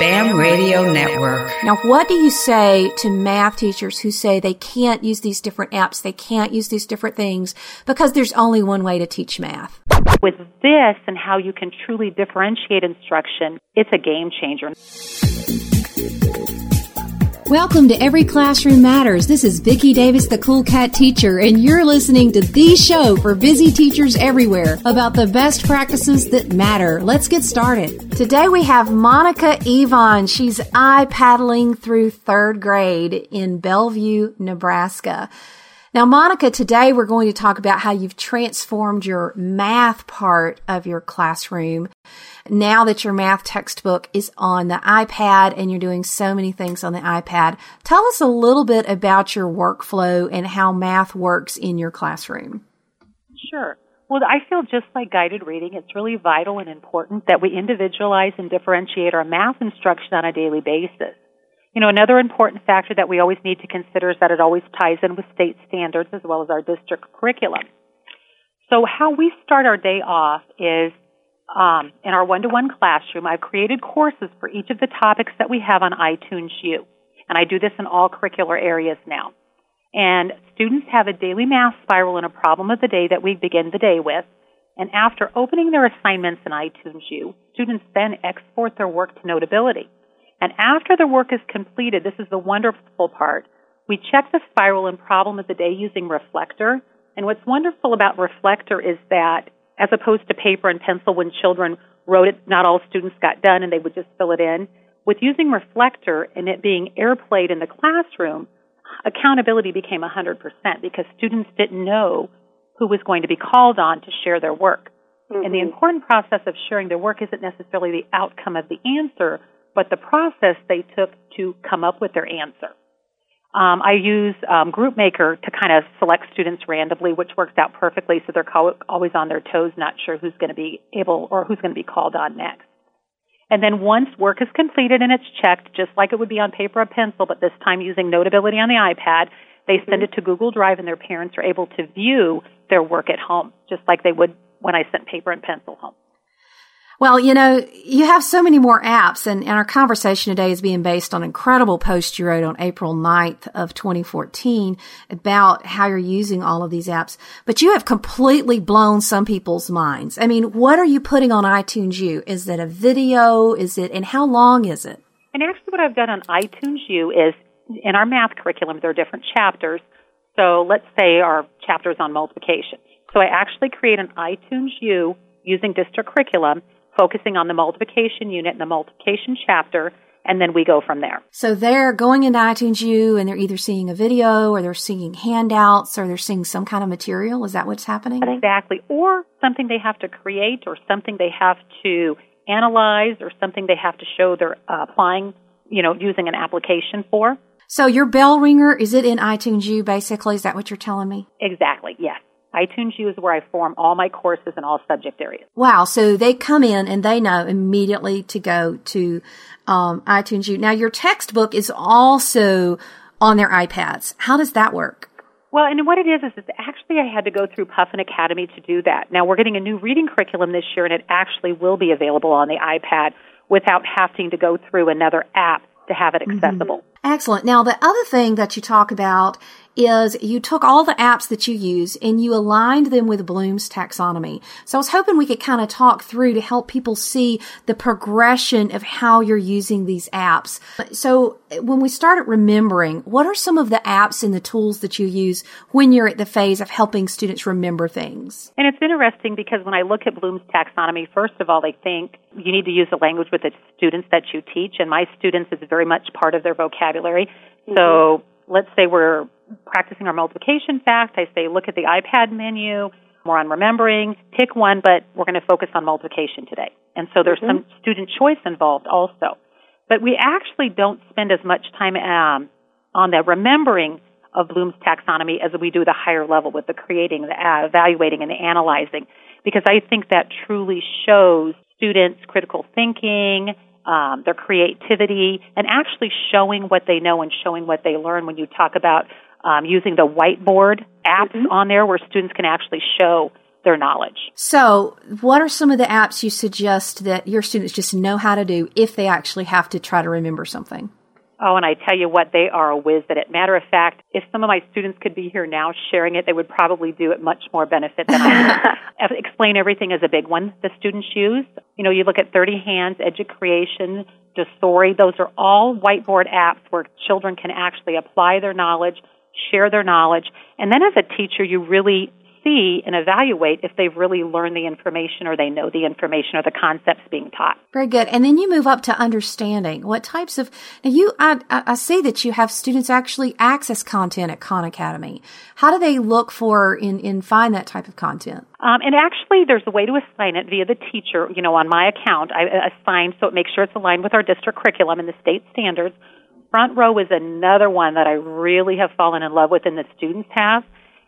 BAM Radio Network. Now, what do you say to math teachers who say they can't use these different apps, they can't use these different things because there's only one way to teach math? With this and how you can truly differentiate instruction, it's a game changer. Welcome to Every Classroom Matters. This is Vicki Davis, the Cool Cat teacher, and you're listening to the show for busy teachers everywhere about the best practices that matter. Let's get started. Today we have Monica Evon. She's eye paddling through third grade in Bellevue, Nebraska. Now, Monica, today we're going to talk about how you've transformed your math part of your classroom now that your math textbook is on the iPad and you're doing so many things on the iPad. Tell us a little bit about your workflow and how math works in your classroom. Sure. Well, I feel just like guided reading, it's really vital and important that we individualize and differentiate our math instruction on a daily basis. You know, another important factor that we always need to consider is that it always ties in with state standards as well as our district curriculum. So how we start our day off is um, in our one-to-one classroom, I've created courses for each of the topics that we have on iTunes U. And I do this in all curricular areas now. And students have a daily math spiral and a problem of the day that we begin the day with. And after opening their assignments in iTunes U, students then export their work to Notability. And after the work is completed, this is the wonderful part, we check the spiral and problem of the day using Reflector. And what's wonderful about Reflector is that as opposed to paper and pencil when children wrote it, not all students got done and they would just fill it in. With using Reflector and it being airplayed in the classroom, accountability became 100% because students didn't know who was going to be called on to share their work. Mm-hmm. And the mm-hmm. important process of sharing their work isn't necessarily the outcome of the answer, but the process they took to come up with their answer. Um, I use um, GroupMaker to kind of select students randomly, which works out perfectly so they're always on their toes, not sure who's going to be able or who's going to be called on next. And then once work is completed and it's checked, just like it would be on paper or pencil, but this time using Notability on the iPad, they send mm-hmm. it to Google Drive and their parents are able to view their work at home, just like they would when I sent paper and pencil home. Well, you know, you have so many more apps, and, and, our conversation today is being based on incredible post you wrote on April 9th of 2014 about how you're using all of these apps. But you have completely blown some people's minds. I mean, what are you putting on iTunes U? Is it a video? Is it, and how long is it? And actually, what I've done on iTunes U is in our math curriculum, there are different chapters. So let's say our chapters on multiplication. So I actually create an iTunes U using district curriculum focusing on the multiplication unit and the multiplication chapter, and then we go from there. So they're going into iTunes U and they're either seeing a video or they're seeing handouts or they're seeing some kind of material. Is that what's happening? Exactly. Or something they have to create or something they have to analyze or something they have to show they're uh, applying, you know, using an application for. So your bell ringer, is it in iTunes U basically? Is that what you're telling me? Exactly, yes iTunes U is where I form all my courses in all subject areas. Wow. So they come in and they know immediately to go to um, iTunes U. Now, your textbook is also on their iPads. How does that work? Well, and what it is is it's actually I had to go through Puffin Academy to do that. Now we're getting a new reading curriculum this year, and it actually will be available on the iPad without having to go through another app to have it mm-hmm. accessible. Mm-hmm. Excellent. Now the other thing that you talk about is you took all the apps that you use and you aligned them with Bloom's taxonomy. So I was hoping we could kind of talk through to help people see the progression of how you're using these apps. So when we started remembering, what are some of the apps and the tools that you use when you're at the phase of helping students remember things? And it's interesting because when I look at Bloom's taxonomy, first of all, they think you need to use the language with the students that you teach, and my students is very much part of their vocabulary. Mm-hmm. So let's say we're practicing our multiplication fact, I say look at the iPad menu, more on remembering, pick one, but we're going to focus on multiplication today. And so there's mm-hmm. some student choice involved also. But we actually don't spend as much time um, on the remembering of Bloom's taxonomy as we do the higher level with the creating, the uh, evaluating, and the analyzing, because I think that truly shows students' critical thinking, um, their creativity, and actually showing what they know and showing what they learn when you talk about um, using the whiteboard apps mm-hmm. on there where students can actually show their knowledge. So, what are some of the apps you suggest that your students just know how to do if they actually have to try to remember something? Oh, and I tell you what, they are a whiz at it. Matter of fact, if some of my students could be here now sharing it, they would probably do it much more benefit than I would. Explain Everything is a big one the students use. You know, you look at 30 Hands, Educreation, Doceri, those are all whiteboard apps where children can actually apply their knowledge, share their knowledge, and then as a teacher, you really see and evaluate if they've really learned the information or they know the information or the concepts being taught. Very good. And then you move up to understanding. What types of now you I, I see that you have students actually access content at Khan Academy. How do they look for in in find that type of content? Um, and actually, there's a way to assign it via the teacher. You know, on my account, I assign so it makes sure it's aligned with our district curriculum and the state standards. Front row is another one that I really have fallen in love with and the students have.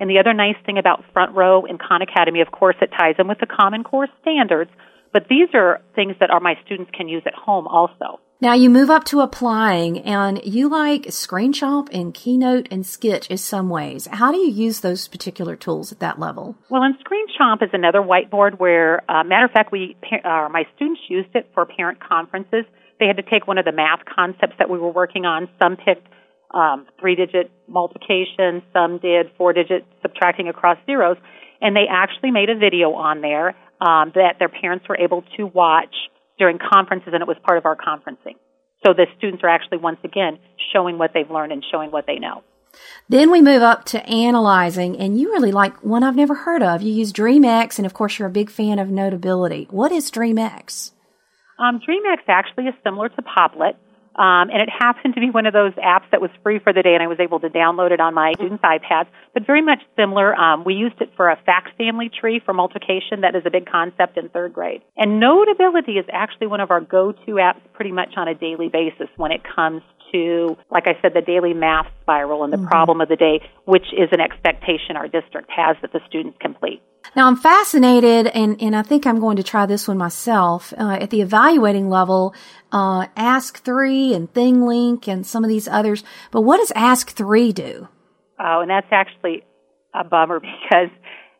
And the other nice thing about Front Row and Khan Academy, of course, it ties in with the Common Core standards, but these are things that our, my students can use at home also. Now you move up to applying and you like ScreenChomp and Keynote and Sketch in some ways. How do you use those particular tools at that level? Well, and ScreenChomp is another whiteboard where, uh, matter of fact, we, uh, my students used it for parent conferences. They had to take one of the math concepts that we were working on. Some picked um, three digit multiplication, some did four digit subtracting across zeros, and they actually made a video on there um, that their parents were able to watch during conferences, and it was part of our conferencing. So the students are actually once again showing what they've learned and showing what they know. Then we move up to analyzing, and you really like one I've never heard of. You use DreamX, and of course, you're a big fan of Notability. What is DreamX? Um, DreamX actually is similar to Padlet. Um, and it happened to be one of those apps that was free for the day, and I was able to download it on my students' iPads. But very much similar. Um, we used it for a fact family tree for multiplication. That is a big concept in third grade. And Notability is actually one of our go-to apps pretty much on a daily basis when it comes to, like I said, the daily math spiral and the mm-hmm. problem of the day, which is an expectation our district has that the students complete. Now, I'm fascinated, and, and I think I'm going to try this one myself. Uh, at the evaluating level, uh, Ask 3 and ThingLink and some of these others. But what does Ask 3 do? Oh, and that's actually a bummer because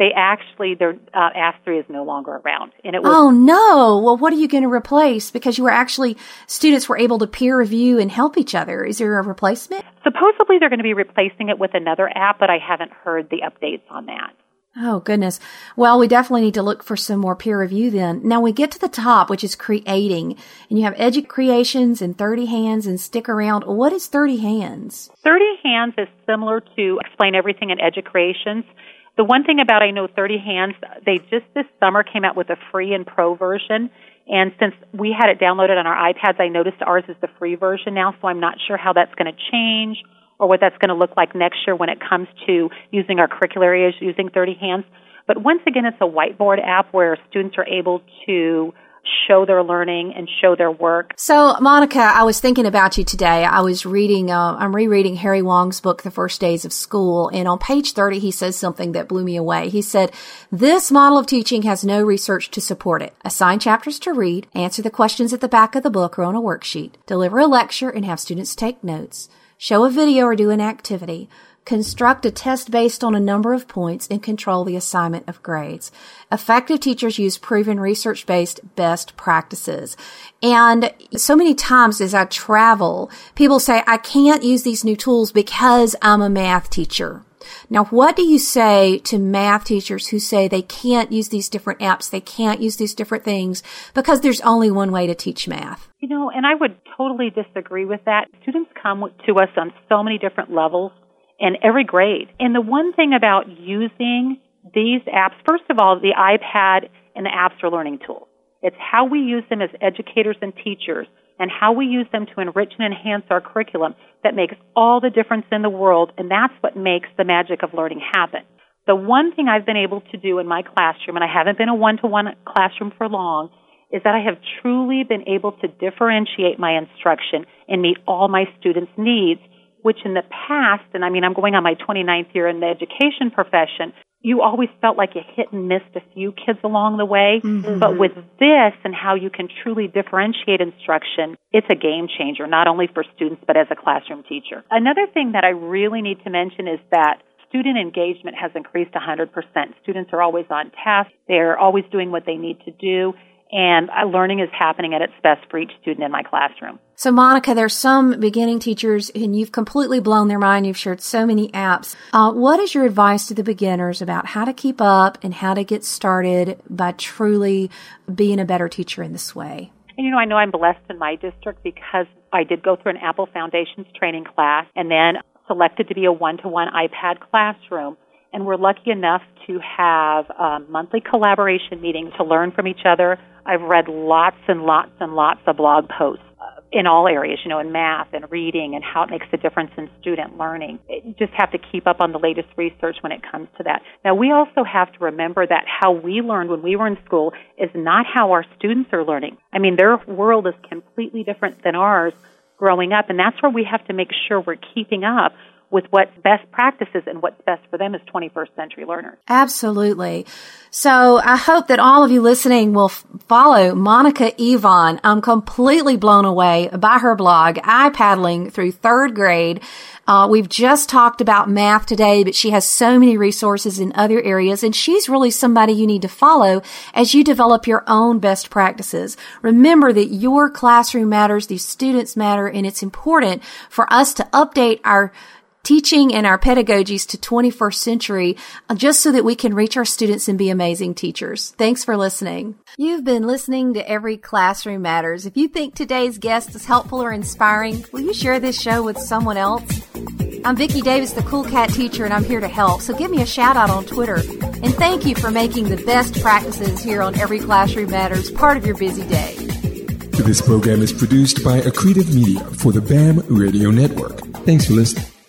they actually their uh, Ask Three is no longer around, and it was. Oh no! Well, what are you going to replace? Because you were actually students were able to peer review and help each other. Is there a replacement? Supposedly, they're going to be replacing it with another app, but I haven't heard the updates on that. Oh goodness. Well, we definitely need to look for some more peer review then. Now we get to the top, which is creating, and you have Educreations and 30 Hands and Stick Around. What is 30 Hands? 30 Hands is similar to Explain Everything in Educreations. The one thing about I know 30 Hands, they just this summer came out with a free and pro version. And since we had it downloaded on our iPads, I noticed ours is the free version now, so I'm not sure how that's going to change or what that's going to look like next year when it comes to using our curricular areas using 30 Hands. But once again, it's a whiteboard app where students are able to show their learning and show their work. So, Monica, I was thinking about you today. I was reading, uh, I'm rereading Harry Wong's book, The First Days of School, and on page 30, he says something that blew me away. He said, This model of teaching has no research to support it. Assign chapters to read, answer the questions at the back of the book or on a worksheet, deliver a lecture, and have students take notes, show a video or do an activity construct a test based on a number of points, and control the assignment of grades. Effective teachers use proven research based best practices. And so many times as I travel, people say, I can't use these new tools because I'm a math teacher. Now, what do you say to math teachers who say they can't use these different apps, they can't use these different things because there's only one way to teach math? You know, and I would totally disagree with that. Students come to us on so many different levels in every grade. And the one thing about using these apps, first of all, the iPad and the apps are learning tools. It's how we use them as educators and teachers and how we use them to enrich and enhance our curriculum that makes all the difference in the world, and that's what makes the magic of learning happen. The one thing I've been able to do in my classroom, and I haven't been a one-to-one classroom for long, is that I have truly been able to differentiate my instruction and meet all my students' needs which in the past, and I mean, I'm going on my 29th year in the education profession, you always felt like you hit and missed a few kids along the way. Mm-hmm. But with this and how you can truly differentiate instruction, it's a game changer, not only for students, but as a classroom teacher. Another thing that I really need to mention is that student engagement has increased 100%. Students are always on task. They're always doing what they need to do and uh, learning is happening at its best for each student in my classroom. So, Monica, there's some beginning teachers, and you've completely blown their mind. You've shared so many apps. Uh, what is your advice to the beginners about how to keep up and how to get started by truly being a better teacher in this way? And you know, I know I'm blessed in my district because I did go through an Apple Foundations training class and then selected to be a one-to-one iPad classroom and we're lucky enough to have um, monthly collaboration meetings to learn from each other. I've read lots and lots and lots of blog posts uh, in all areas, you know, in math and reading and how it makes a difference in student learning. You just have to keep up on the latest research when it comes to that. Now, we also have to remember that how we learned when we were in school is not how our students are learning. I mean, their world is completely different than ours growing up, and that's where we have to make sure we're keeping up with what best practices and what's best for them as 21st century learners. Absolutely. So I hope that all of you listening will f- follow Monica Evon. I'm completely blown away by her blog, I Paddling through third grade. Uh, we've just talked about math today, but she has so many resources in other areas, and she's really somebody you need to follow as you develop your own best practices. Remember that your classroom matters, these students matter, and it's important for us to update our teaching and our pedagogies to 21st century uh, just so that we can reach our students and be amazing teachers. Thanks for listening. You've been listening to Every Classroom Matters. If you think today's guest is helpful or inspiring, will you share this show with someone else? I'm Vicki Davis, the Cool Cat teacher, and I'm here to help. So give me a shout out on Twitter. And thank you for making the best practices here on Every Classroom Matters part of your busy day. This program is produced by Accretive Media for the BAM Radio Network. Thanks for listening.